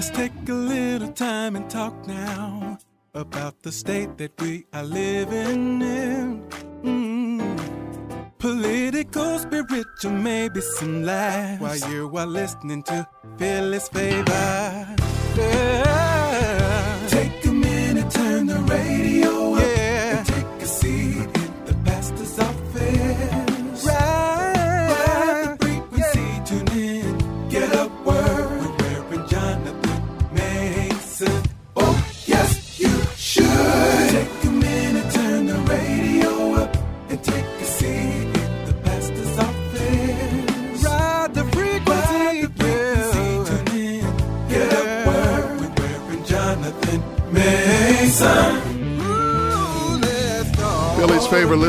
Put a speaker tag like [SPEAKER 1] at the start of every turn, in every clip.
[SPEAKER 1] Let's take a little time and talk now about the state that we are living in. Mm. Political, spiritual, maybe some laughs while you are listening to Phyllis Favor. Yeah.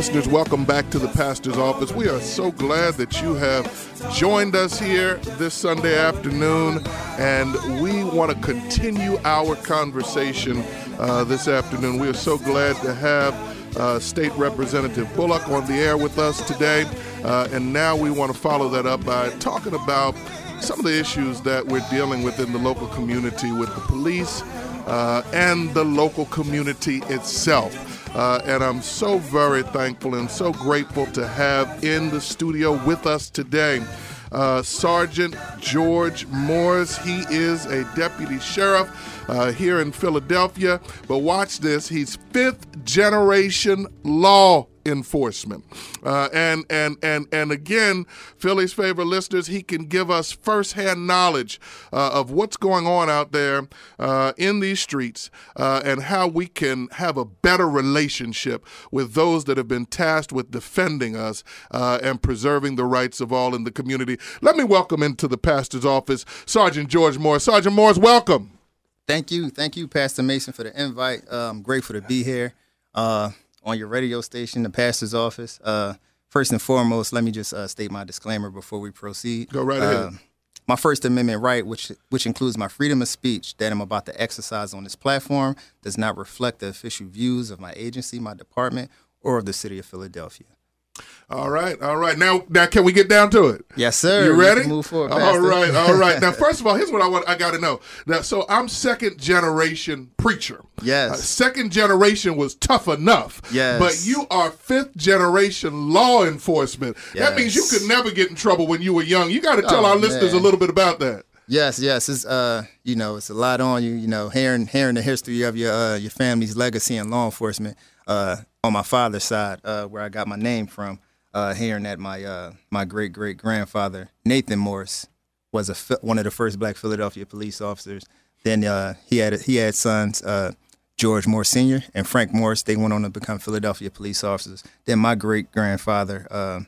[SPEAKER 2] Listeners, welcome back to the pastor's office. We are so glad that you have joined us here this Sunday afternoon, and we want to continue our conversation uh, this afternoon. We are so glad to have uh, State Representative Bullock on the air with us today, uh, and now we want to follow that up by talking about some of the issues that we're dealing with in the local community with the police uh, and the local community itself. Uh, and I'm so very thankful and so grateful to have in the studio with us today uh, Sergeant George Morse. He is a deputy sheriff uh, here in Philadelphia. But watch this, he's fifth generation law enforcement. Uh, and and and and again, Philly's favorite listeners, he can give us firsthand knowledge uh, of what's going on out there uh, in these streets uh, and how we can have a better relationship with those that have been tasked with defending us uh, and preserving the rights of all in the community. Let me welcome into the pastor's office Sergeant George Morse. Sergeant Morse, welcome.
[SPEAKER 3] Thank you, thank you, Pastor Mason, for the invite. I'm grateful to be here uh, on your radio station, the pastor's office. Uh, first and foremost, let me just uh, state my disclaimer before we proceed.
[SPEAKER 2] Go right
[SPEAKER 3] Uh,
[SPEAKER 2] ahead.
[SPEAKER 3] my First Amendment right, which which includes my freedom of speech that I'm about to exercise on this platform, does not reflect the official views of my agency, my department, or of the city of Philadelphia.
[SPEAKER 2] All right, all right. Now, now, can we get down to it?
[SPEAKER 3] Yes, sir.
[SPEAKER 2] You ready?
[SPEAKER 3] move forward,
[SPEAKER 2] All right, all right. Now, first of all, here's what I want. I got to know. Now, so I'm second generation preacher.
[SPEAKER 3] Yes.
[SPEAKER 2] Uh, second generation was tough enough.
[SPEAKER 3] Yes.
[SPEAKER 2] But you are fifth generation law enforcement. That means you could never get in trouble when you were young. You got to tell
[SPEAKER 3] Oh,
[SPEAKER 2] our listeners a little bit about that.
[SPEAKER 3] Yes, yes. It's uh, you know, it's a lot on you. You know, hearing hearing the history of your uh, your family's legacy in law enforcement. Uh, on my father's side, uh, where I got my name from. Uh, hearing that my uh, my great great grandfather Nathan Morse was a one of the first Black Philadelphia police officers. Then uh, he had he had sons. Uh, George Morse Sr. and Frank Morse, they went on to become Philadelphia police officers. Then my great grandfather uh,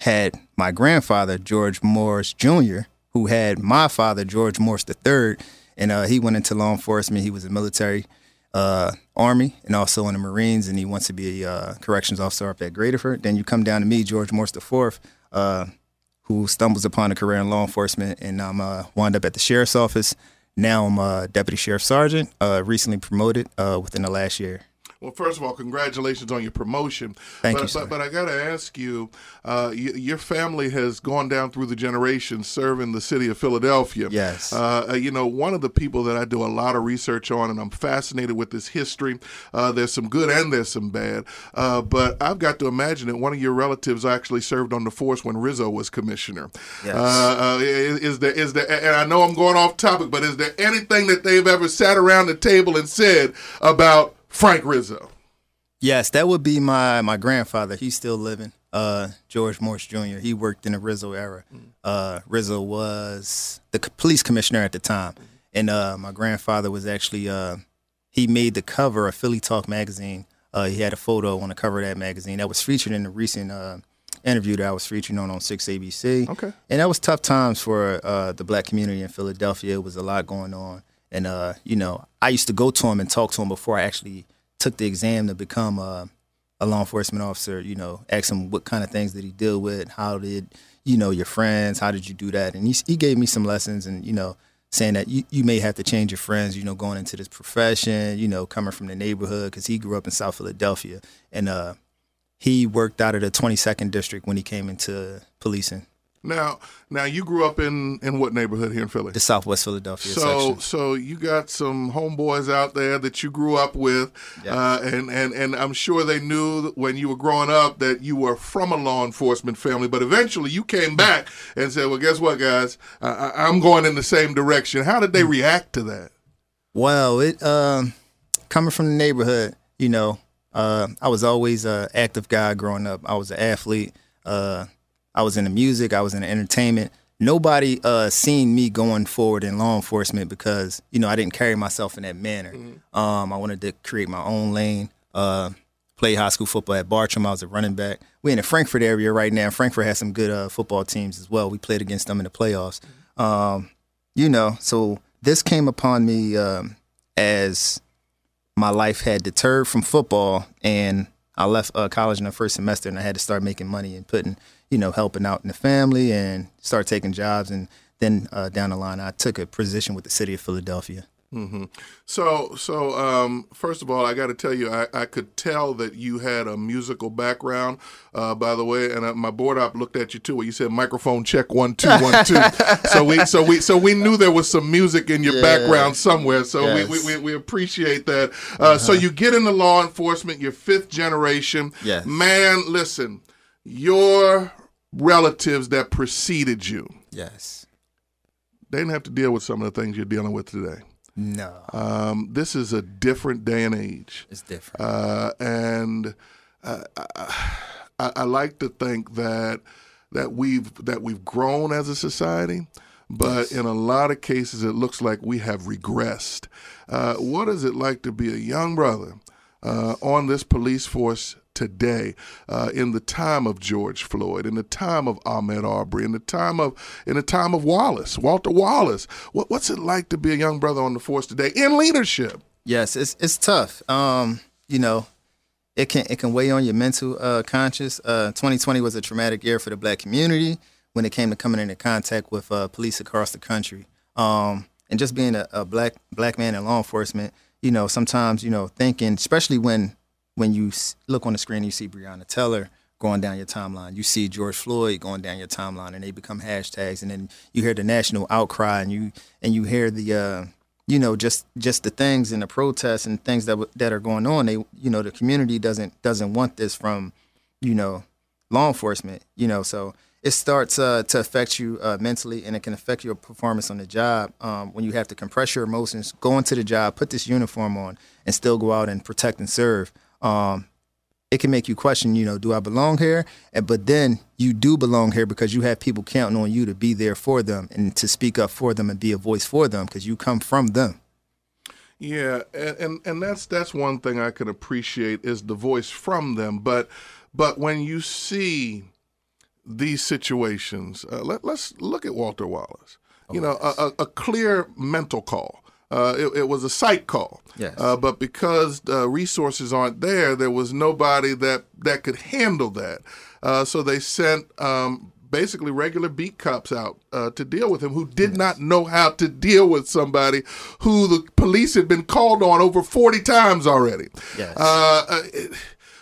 [SPEAKER 3] had my grandfather, George Morse Jr., who had my father, George Morse III, and he went into law enforcement. He was a military uh, army and also in the Marines, and he wants to be a uh, corrections officer up at Graterford. Then you come down to me, George Morse IV, uh, who stumbles upon a career in law enforcement, and I'm uh, wound up at the sheriff's office. Now I'm a deputy sheriff sergeant, uh, recently promoted uh, within the last year.
[SPEAKER 2] Well, first of all, congratulations on your promotion.
[SPEAKER 3] Thank
[SPEAKER 2] but,
[SPEAKER 3] you, sir.
[SPEAKER 2] But, but I got to ask you, uh, y- your family has gone down through the generations serving the city of Philadelphia.
[SPEAKER 3] Yes.
[SPEAKER 2] Uh, uh, you know, one of the people that I do a lot of research on, and I'm fascinated with this history. Uh, there's some good and there's some bad. Uh, but I've got to imagine that one of your relatives actually served on the force when Rizzo was commissioner.
[SPEAKER 3] Yes.
[SPEAKER 2] Uh, uh, is, is there is there? And I know I'm going off topic, but is there anything that they've ever sat around the table and said about Frank Rizzo?
[SPEAKER 3] Yes, that would be my my grandfather. He's still living. Uh, George Morse Jr. He worked in the Rizzo era. Uh, Rizzo was the police commissioner at the time, and uh, my grandfather was actually uh, he made the cover of Philly Talk magazine. Uh, he had a photo on the cover of that magazine that was featured in the recent uh, interview that I was featuring on on Six ABC.
[SPEAKER 2] Okay.
[SPEAKER 3] and that was tough times for uh, the black community in Philadelphia. It was a lot going on, and uh, you know, I used to go to him and talk to him before I actually took the exam to become uh, a law enforcement officer. You know, ask him what kind of things did he deal with, how did you know your friends, how did you do that, and he he gave me some lessons, and you know, saying that you, you may have to change your friends, you know, going into this profession, you know, coming from the neighborhood because he grew up in South Philadelphia, and uh, he worked out of the 22nd district when he came into policing.
[SPEAKER 2] Now, now you grew up in in what neighborhood here in Philly?
[SPEAKER 3] The Southwest Philadelphia
[SPEAKER 2] So,
[SPEAKER 3] section.
[SPEAKER 2] so you got some homeboys out there that you grew up with,
[SPEAKER 3] Yes.
[SPEAKER 2] uh, and and and I'm sure they knew when you were growing up that you were from a law enforcement family. But eventually, you came back and said, "Well, guess what, guys? I, I, I'm going in the same direction." How did they
[SPEAKER 3] Hmm.
[SPEAKER 2] react to that?
[SPEAKER 3] Well, it um, coming from the neighborhood, you know, uh, I was always a active guy growing up. I was an athlete. Uh, I was into music. I was in the entertainment. Nobody uh, seen me going forward in law enforcement because you know I didn't carry myself in that manner. Um, I wanted to create my own lane. Uh, played high school football at Bartram. I was a running back. We're in the Frankford area right now. Frankford has some good uh, football teams as well. We played against them in the playoffs. Um, you know, so this came upon me um, as my life had deterred from football, and I left uh, college in the first semester, and I had to start making money and putting, you know, helping out in the family and start taking jobs, and then uh, down the line, I took a position with the city of Philadelphia.
[SPEAKER 2] So, so um, first of all, I got to tell you, I, I could tell that you had a musical background. Uh, by the way, and uh, my board op looked at you too. Where you said microphone check one two one two. so we, so we, so we knew there was some music in your
[SPEAKER 3] Yeah.
[SPEAKER 2] background somewhere. So
[SPEAKER 3] Yes.
[SPEAKER 2] we, we, we, we appreciate that. Uh, So you get into law enforcement. You're fifth generation.
[SPEAKER 3] Yes.
[SPEAKER 2] Man, listen, your relatives that preceded you,
[SPEAKER 3] Yes.
[SPEAKER 2] they didn't have to deal with some of the things you're dealing with today.
[SPEAKER 3] No,
[SPEAKER 2] Um, this is a different day and age.
[SPEAKER 3] it's different.
[SPEAKER 2] Uh, and uh, I, I like to think that that we've that we've grown as a society, but in a lot of cases, it looks like we have regressed. Uh, what is it like to be a young brother uh, on this police force today, uh, in the time of George Floyd, in the time of Ahmaud Arbery, in the time of in the time of Wallace, Walter Wallace? What, what's it like to be a young brother on the force today in leadership?
[SPEAKER 3] Yes, it's it's tough. Um, you know, it can it can weigh on your mental uh, conscious. Uh, 2020 was a traumatic year for the black community when it came to coming into contact with uh, police across the country. Um, and just being a, a black black man in law enforcement, you know, sometimes you know thinking, especially when when you look on the screen, and you see Breonna Taylor going down your timeline. You see George Floyd going down your timeline, and they become hashtags. And then you hear the national outcry, and you and you hear the uh, you know just just the things and the protests and things that that are going on. They you know the community doesn't doesn't want this from you know law enforcement. You know so. It starts uh, to affect you uh, mentally, and it can affect your performance on the job. Um, when you have to compress your emotions, go into the job, put this uniform on, and still go out and protect and serve. Um, it can make you question, you know, do I belong here? And, but then you do belong here because you have people counting on you to be there for them and to speak up for them and be a voice for them because you come from them.
[SPEAKER 2] Yeah, and, and and that's that's one thing I can appreciate is the voice from them. But but when you see these situations, uh, let, let's look at Walter Wallace. You know, a, a clear mental call. Uh, it, it was a psych call.
[SPEAKER 3] Yes.
[SPEAKER 2] Uh, but because the resources aren't there, there was nobody that that could handle that. Uh, so they sent um, basically regular beat cops out uh, to deal with him who did not know how to deal with somebody who the police had been called on over 40 times already.
[SPEAKER 3] Yes.
[SPEAKER 2] Uh, uh, it-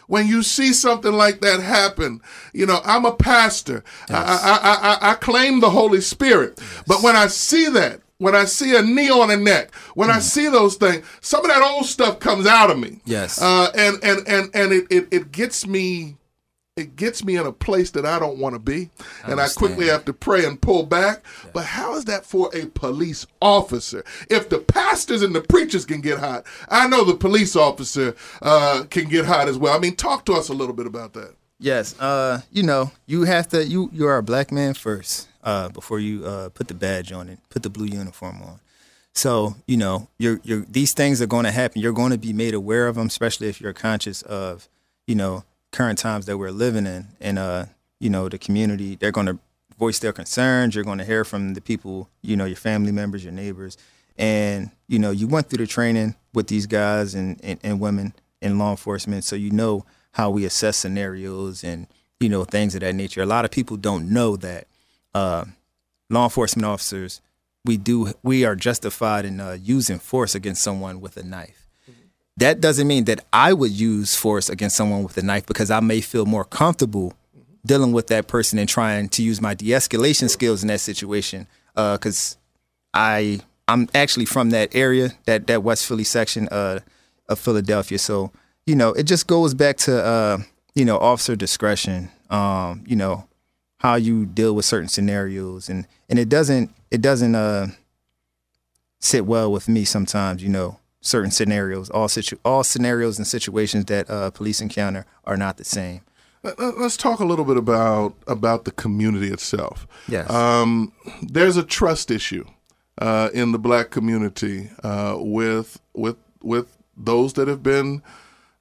[SPEAKER 2] when you see something like that happen, you know, I'm a pastor. I, I, I, I, I claim the Holy Spirit. But when I see that, when I see a knee on a neck, when I see those things, some of that old stuff comes out of me.
[SPEAKER 3] Yes.
[SPEAKER 2] Uh, and and and and it, it, it gets me it gets me in a place that I don't want to be. And I quickly have to pray and pull back. But how is that for a police officer? If the pastors and the preachers can get hot, I know the police officer uh, can get hot as well. I mean, talk to us a little bit about that.
[SPEAKER 3] Yes, uh, you know, you have to you you are a black man first uh, before you uh, put the badge on and put the blue uniform on. So you know, you're you're these things are going to happen. You're going to be made aware of them, especially if you're conscious of you know current times that we're living in, and uh, you know the community. They're going to voice their concerns. You're going to hear from the people, you know, your family members, your neighbors, and you know you went through the training with these guys and, and, and women in law enforcement, so you know how we assess scenarios and you know things of that nature. A lot of people don't know that uh, law enforcement officers we do we are justified in uh, using force against someone with a knife. That doesn't mean that I would use force against someone with a knife because I may feel more comfortable dealing with that person and trying to use my de-escalation skills in that situation because I I'm actually from that area that that West Philly section uh, of Philadelphia. So you know it just goes back to uh, you know officer discretion. Um, you know how you deal with certain scenarios and and it doesn't it doesn't uh, sit well with me sometimes you know certain scenarios all situ- all scenarios and situations that uh, police encounter are not the same
[SPEAKER 2] Let- let- Let's talk a little bit about about the community itself.
[SPEAKER 3] Yes.
[SPEAKER 2] Um, there's a trust issue uh, in the black community uh, with with with those that have been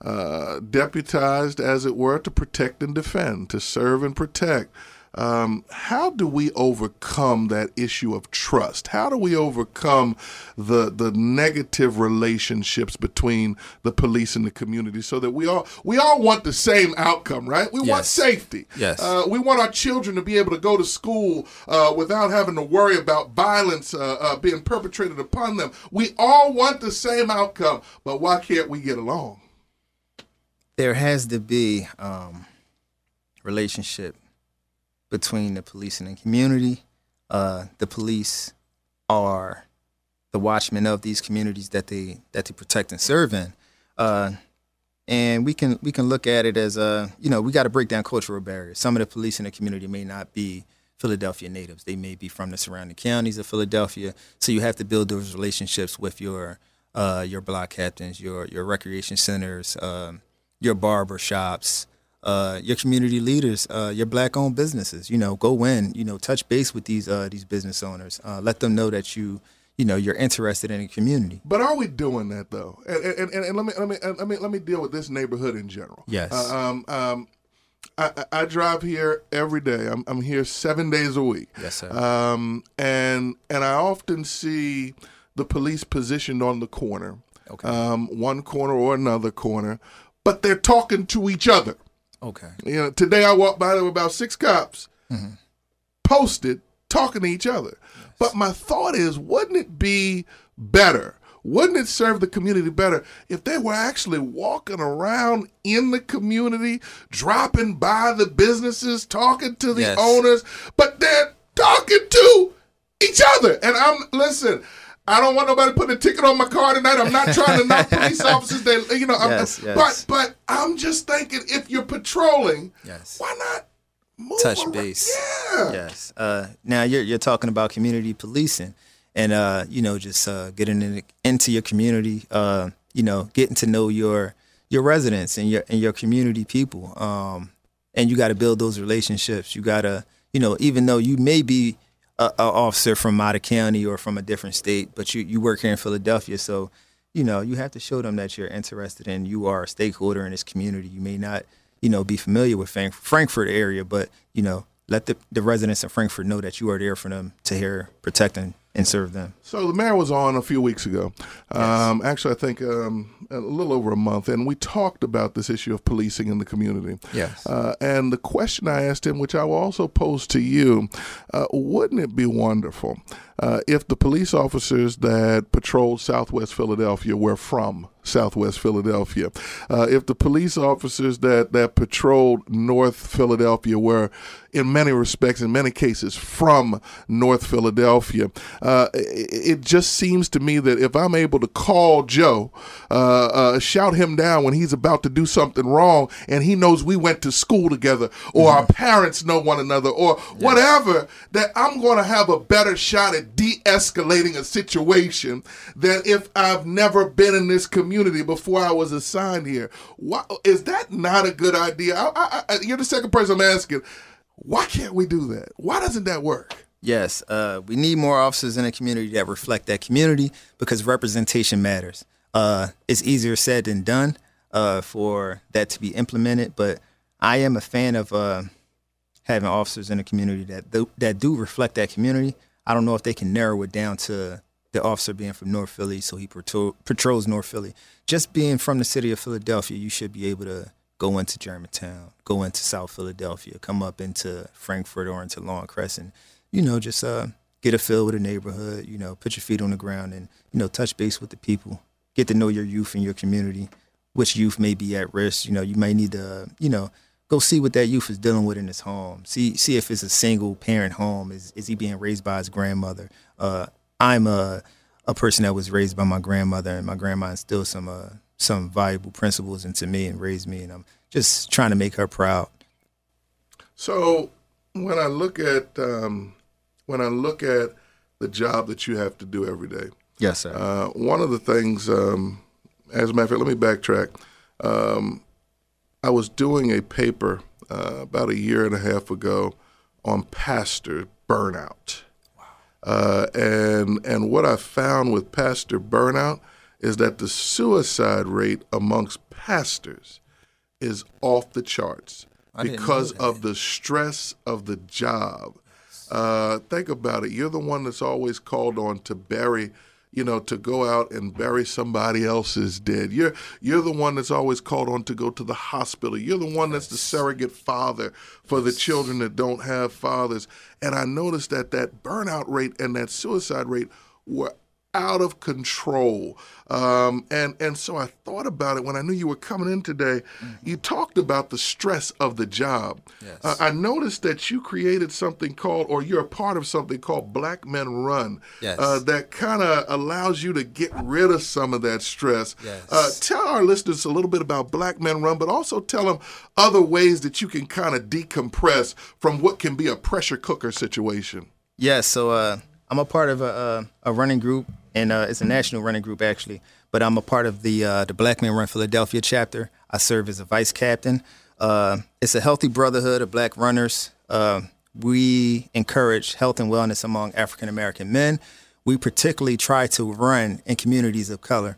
[SPEAKER 2] uh, deputized, as it were, to protect and defend, to serve and protect. Um, how do we overcome that issue of trust? How do we overcome the the negative relationships between the police and the community so that we all we all want the same outcome, right? We want safety.
[SPEAKER 3] Yes.
[SPEAKER 2] Uh, we want our children to be able to go to school uh, without having to worry about violence uh, uh, being perpetrated upon them. We all want the same outcome, but why can't we get along?
[SPEAKER 3] there has to be um, relationship between the police and the community. Uh, the police are the watchmen of these communities that they that they protect and serve in, uh, and we can we can look at it as a you know we got to break down cultural barriers. Some of the police in the community may not be Philadelphia natives; they may be from the surrounding counties of Philadelphia. So you have to build those relationships with your uh, your block captains, your your recreation centers, um, your barber shops, uh, your community leaders, uh, your black-owned businesses. You know, go in. You know, touch base with these uh, these business owners. Uh, let them know that you you know you're interested in the community.
[SPEAKER 2] But are we doing that though? And, and, and, and let me let me let me let me deal with this neighborhood in general.
[SPEAKER 3] Yes.
[SPEAKER 2] Uh, um. Um. I, I I drive here every day. I'm I'm here seven days a week.
[SPEAKER 3] Yes, sir.
[SPEAKER 2] Um. And and I often see the police positioned on the corner.
[SPEAKER 3] Okay.
[SPEAKER 2] Um. One corner or another corner, but they're talking to each other.
[SPEAKER 3] Okay.
[SPEAKER 2] You know, today I walked by there were about six cops
[SPEAKER 3] Mm-hmm.
[SPEAKER 2] posted talking to each other. But my thought is, wouldn't it be better? Wouldn't it serve the community better if they were actually walking around in the community, dropping by the businesses, talking to the
[SPEAKER 3] Yes.
[SPEAKER 2] owners, but they're talking to each other? And I'm listen. I don't want nobody putting a ticket on my car tonight. I'm not trying to knock police officers. They, you know, I'm-
[SPEAKER 3] Yes, yes.
[SPEAKER 2] but but I'm just thinking if you're patrolling,
[SPEAKER 3] Yes.
[SPEAKER 2] why not move
[SPEAKER 3] touch
[SPEAKER 2] around?
[SPEAKER 3] base.
[SPEAKER 2] Yeah.
[SPEAKER 3] Yes. Uh, now you're you're talking about community policing, and uh, you know just uh, getting in, into your community. Uh, you know, getting to know your your residents and your and your community people. Um, and you got to build those relationships. You got to, you know, even though you may be a, a officer from out of county or from a different state, but you you work here in Philadelphia, so you know you have to show them that you're interested and you are a stakeholder in this community. You may not, you know, be familiar with Frank- Frankford area, but you know, let the the residents of Frankford know that you are there for them to hear, protect, and, serve them.
[SPEAKER 2] So the mayor was on a few weeks ago. Um, actually, I think um, a little over a month, and we talked about this issue of policing in the community.
[SPEAKER 3] Yes.
[SPEAKER 2] Uh, and the question I asked him, which I will also pose to you, uh, wouldn't it be wonderful uh, if the police officers that patrolled Southwest Philadelphia were from Southwest Philadelphia? Uh, if the police officers that that patrolled North Philadelphia were, in many respects, in many cases, from North Philadelphia? Uh, it, it just seems to me that if I'm able to call Joe, uh, uh, shout him down when he's about to do something wrong, and he knows we went to school together, or our parents know one another, or whatever, that I'm going to have a better shot at de-escalating a situation than if I've never been in this community before I was assigned here. Why, is that not a good idea? I, I, you're the second person I'm asking. Why can't we do that? Why doesn't that work?
[SPEAKER 3] Yes, uh, we need more officers in the community that reflect that community because representation matters. Uh, it's easier said than done uh, for that to be implemented, but I am a fan of uh, having officers in the community that that do reflect that community. I don't know if they can narrow it down to the officer being from North Philly, so he patrol, patrols North Philly. Just being from the city of Philadelphia, you should be able to go into Germantown, go into South Philadelphia, come up into Frankford or into Long Crescent. You know, just uh, get a feel with the neighborhood. You know, put your feet on the ground and you know touch base with the people. Get to know your youth and your community. Which youth may be at risk? You know, you may need to you know go see what that youth is dealing with in his home. See see if it's a single parent home. Is is he being raised by his grandmother? Uh, I'm a a person that was raised by my grandmother, and my grandma instilled some uh, some valuable principles into me and raised me, and I'm just trying to make her proud.
[SPEAKER 2] So when I look at um, when I look at the job that you have to do every day,
[SPEAKER 3] Yes, sir.
[SPEAKER 2] uh, one of the things, um, as a matter of fact, let me backtrack. Um, I was doing a paper uh, about a year and a half ago on pastor burnout. Uh, and and what I found with pastor burnout is that the suicide rate amongst pastors is off the charts
[SPEAKER 3] I
[SPEAKER 2] because of the stress of the job. Uh, think about it. You're the one that's always called on to bury, you know, to go out and bury somebody else's dead. You're you're the one that's always called on to go to the hospital. You're the one that's the surrogate father for the children that don't have fathers. And I noticed that that burnout rate and that suicide rate were out of control. Um, and and so I thought about it when I knew you were coming in today. You talked about the stress of the job.
[SPEAKER 3] Yes.
[SPEAKER 2] Uh, I noticed that you created something called, or you're a part of something called Black Men Run.
[SPEAKER 3] Yes.
[SPEAKER 2] Uh, that kind of allows you to get rid of some of that stress.
[SPEAKER 3] Yes.
[SPEAKER 2] Uh, tell our listeners a little bit about Black Men Run, but also tell them other ways that you can kind of decompress from what can be a pressure cooker situation.
[SPEAKER 3] Yeah, so uh, I'm a part of a, a, a running group, and uh, it's a national running group actually. But I'm a part of the uh, the Black Men Run Philadelphia chapter. I serve as a vice captain. Uh, it's a healthy brotherhood of black runners. Uh, we encourage health and wellness among African American men. We particularly try to run in communities of color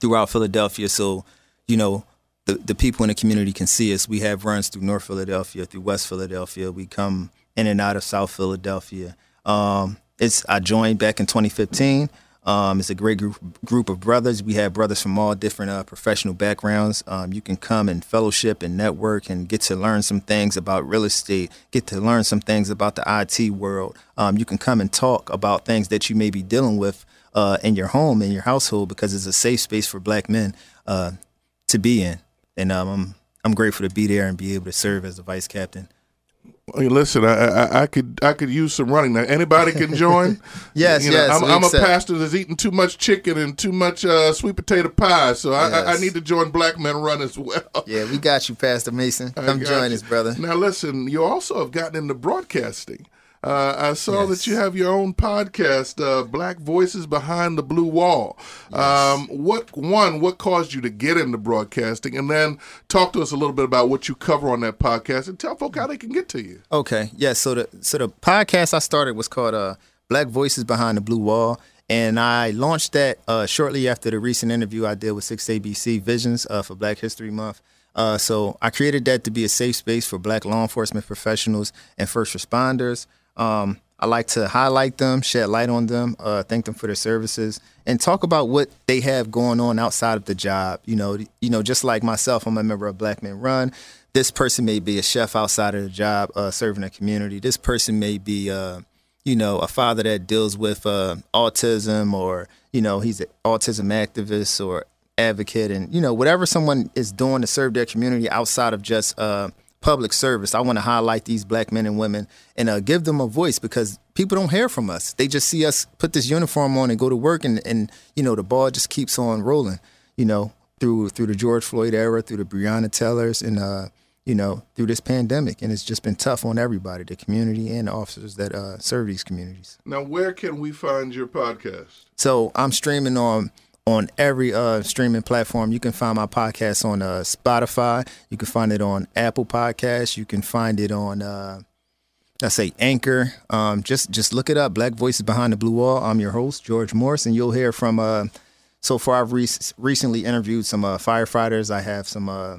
[SPEAKER 3] throughout Philadelphia. So, you know, the, the people in the community can see us. We have runs through North Philadelphia, through West Philadelphia. We come in and out of South Philadelphia. Um, it's I joined back in 2015. Um, it's a great group group of brothers. We have brothers from all different uh, professional backgrounds. Um, you can come and fellowship and network and get to learn some things about real estate. Get to learn some things about the IT world. Um, you can come and talk about things that you may be dealing with uh, in your home, in your household, because it's a safe space for Black men uh, to be in. And um, I'm I'm grateful to be there and be able to serve as the vice captain.
[SPEAKER 2] Hey, listen, I, I I could I could use some running. Now anybody can join.
[SPEAKER 3] Yes,
[SPEAKER 2] You know,
[SPEAKER 3] yes,
[SPEAKER 2] I'm, I'm a pastor that's eating too much chicken and too much uh, sweet potato pie, so I, I, I need to join Black Men Run as well.
[SPEAKER 3] Yeah, we got you, Pastor Mason. Come join
[SPEAKER 2] you.
[SPEAKER 3] us, brother.
[SPEAKER 2] Now listen, you also have gotten into broadcasting. Uh, I saw that you have your own podcast, uh, Black Voices Behind the Blue Wall. Um, what one? What caused you to get into broadcasting? And then talk to us a little bit about what you cover on that podcast, and tell folk how they can get to you.
[SPEAKER 3] Okay, yeah. So the so the podcast I started was called uh, Black Voices Behind the Blue Wall, and I launched that uh, shortly after the recent interview I did with Six ABC Visions uh, for Black History Month. Uh, so I created that to be a safe space for Black law enforcement professionals and first responders. Um, I like to highlight them, shed light on them, uh, thank them for their services, and talk about what they have going on outside of the job. You know, you know, just like myself, I'm a member of Black Men Run. This person may be a chef outside of the job, uh, serving a community. This person may be, uh, you know, a father that deals with uh, autism, or you know, he's an autism activist or advocate, and you know, whatever someone is doing to serve their community outside of just uh, public service. I want to highlight these black men and women and uh, give them a voice because people don't hear from us. They just see us put this uniform on and go to work, and, and you know the ball just keeps on rolling. You know through through the George Floyd era, through the Breonna Taylors, and uh, you know through this pandemic, and it's just been tough on everybody, the community and the officers that uh, serve these communities.
[SPEAKER 2] Now, where can we find your podcast?
[SPEAKER 3] So I'm streaming on on every uh, streaming platform. You can find my podcast on uh, Spotify. You can find it on Apple Podcasts. You can find it on uh, let's say Anchor. Um, just just look it up. Black Voices Behind the Blue Wall. I'm your host George Morse, and you'll hear from. Uh, so far, I've re- recently interviewed some uh, firefighters. I have some uh,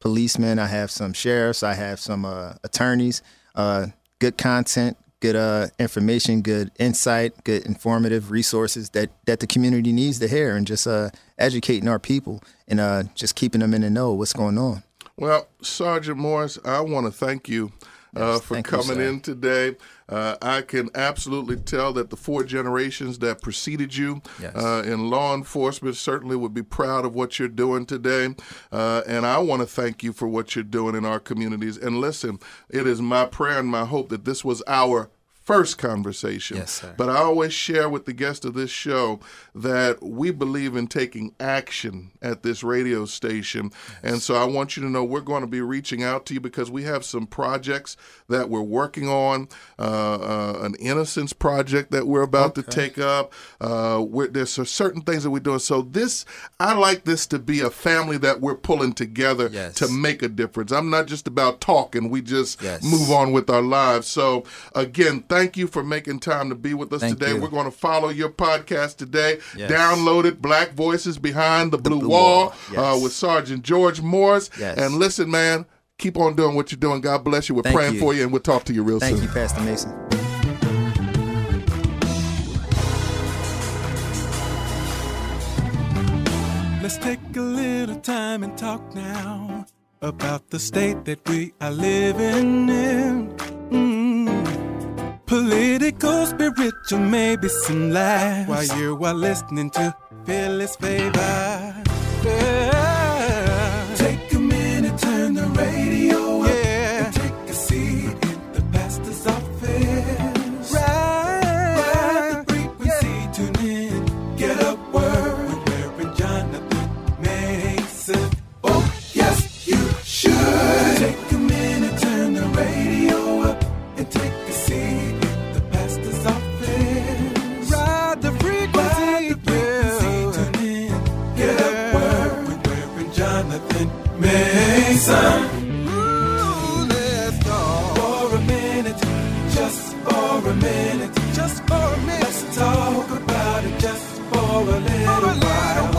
[SPEAKER 3] policemen. I have some sheriffs. I have some uh, attorneys. Uh, good content, good uh, information, good insight, good informative resources that that the community needs to hear, and just uh, educating our people and uh, just keeping them in the know what's going on.
[SPEAKER 2] Well, Sergeant Morse, I want to thank you uh,
[SPEAKER 3] Yes,
[SPEAKER 2] for
[SPEAKER 3] thank you,
[SPEAKER 2] coming in today. Uh, I can absolutely tell that the four generations that preceded you
[SPEAKER 3] Yes.
[SPEAKER 2] uh, in law enforcement certainly would be proud of what you're doing today. Uh, and I want to thank you for what you're doing in our communities. And listen, it is my prayer and my hope that this was our first conversation.
[SPEAKER 3] Yes.
[SPEAKER 2] But I always share with the guests of this show that we believe in taking action at this radio station. And so I want you to know we're going to be reaching out to you because we have some projects that we're working on. Uh, uh, an innocence project that we're about to take up. Uh, we're, there's certain things that we're doing. So this, I like this to be a family that we're pulling together
[SPEAKER 3] Yes.
[SPEAKER 2] to make a difference. I'm not just about talking. We just move on with our lives. So again, thank you for making time to be with us
[SPEAKER 3] Thank
[SPEAKER 2] today.
[SPEAKER 3] you.
[SPEAKER 2] We're going to follow your podcast today.
[SPEAKER 3] Yes.
[SPEAKER 2] Download it, Black Voices Behind the, Blue,
[SPEAKER 3] Blue
[SPEAKER 2] Wall,
[SPEAKER 3] Wall.
[SPEAKER 2] uh, with Sergeant George Morse.
[SPEAKER 3] Yes.
[SPEAKER 2] And listen, man, keep on doing what you're doing. God bless you. We're
[SPEAKER 3] Thank
[SPEAKER 2] praying
[SPEAKER 3] you.
[SPEAKER 2] for you, and we'll talk to you real
[SPEAKER 3] Thank
[SPEAKER 2] soon.
[SPEAKER 3] Thank you, Pastor Mason.
[SPEAKER 1] Let's take a little time and talk now about the state that we are living in. Mm. Political, spiritual, maybe some laughs while you are listening to Phyllis Favor. Yeah. For a minute, just for a minute. Let's talk about it just for a little while.